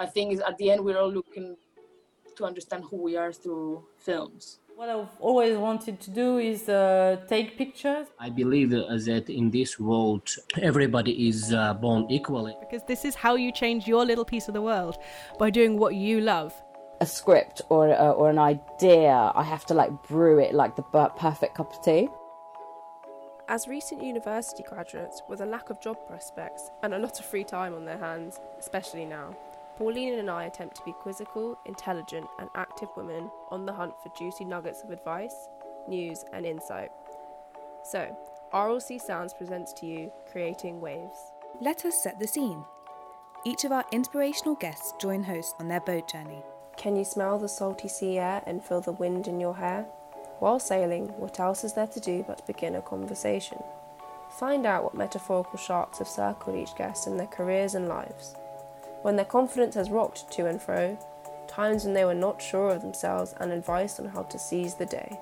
I think is at the end we're all looking to understand who we are through films. What I've always wanted to do is uh, take pictures. I believe that in this world, everybody is uh, born equally. Because this is how you change your little piece of the world by doing what you love. A script or, uh, or an idea, I have to like brew it like the perfect cup of tea. As recent university graduates with a lack of job prospects and a lot of free time on their hands, especially now, Pauline and I attempt to be quizzical, intelligent, and active women on the hunt for juicy nuggets of advice, news, and insight. So, RLC Sounds presents to you Creating Waves. Let us set the scene. Each of our inspirational guests join hosts on their boat journey. Can you smell the salty sea air and feel the wind in your hair? While sailing, what else is there to do but begin a conversation? Find out what metaphorical sharks have circled each guest in their careers and lives when their confidence has rocked to and fro, times when they were not sure of themselves, and advice on how to seize the day.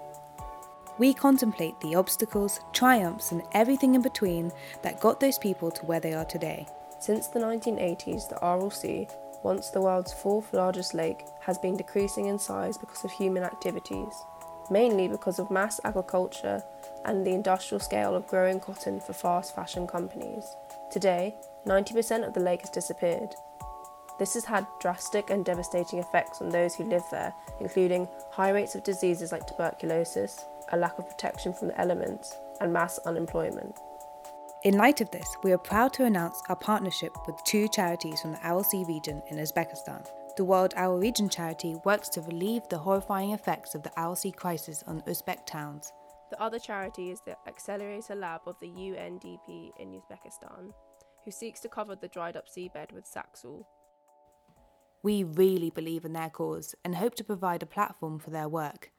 We contemplate the obstacles, triumphs, and everything in between that got those people to where they are today. Since the 1980s, the Aral Sea, once the world's fourth largest lake, has been decreasing in size because of human activities, mainly because of mass agriculture and the industrial scale of growing cotton for fast fashion companies. Today, 90% of the lake has disappeared, this has had drastic and devastating effects on those who live there, including high rates of diseases like tuberculosis, a lack of protection from the elements, and mass unemployment. In light of this, we are proud to announce our partnership with two charities from the Aral Sea region in Uzbekistan. The World Aral Region charity works to relieve the horrifying effects of the Aral Sea crisis on Uzbek towns. The other charity is the Accelerator Lab of the UNDP in Uzbekistan, who seeks to cover the dried up seabed with Saxaul, we really believe in their cause and hope to provide a platform for their work.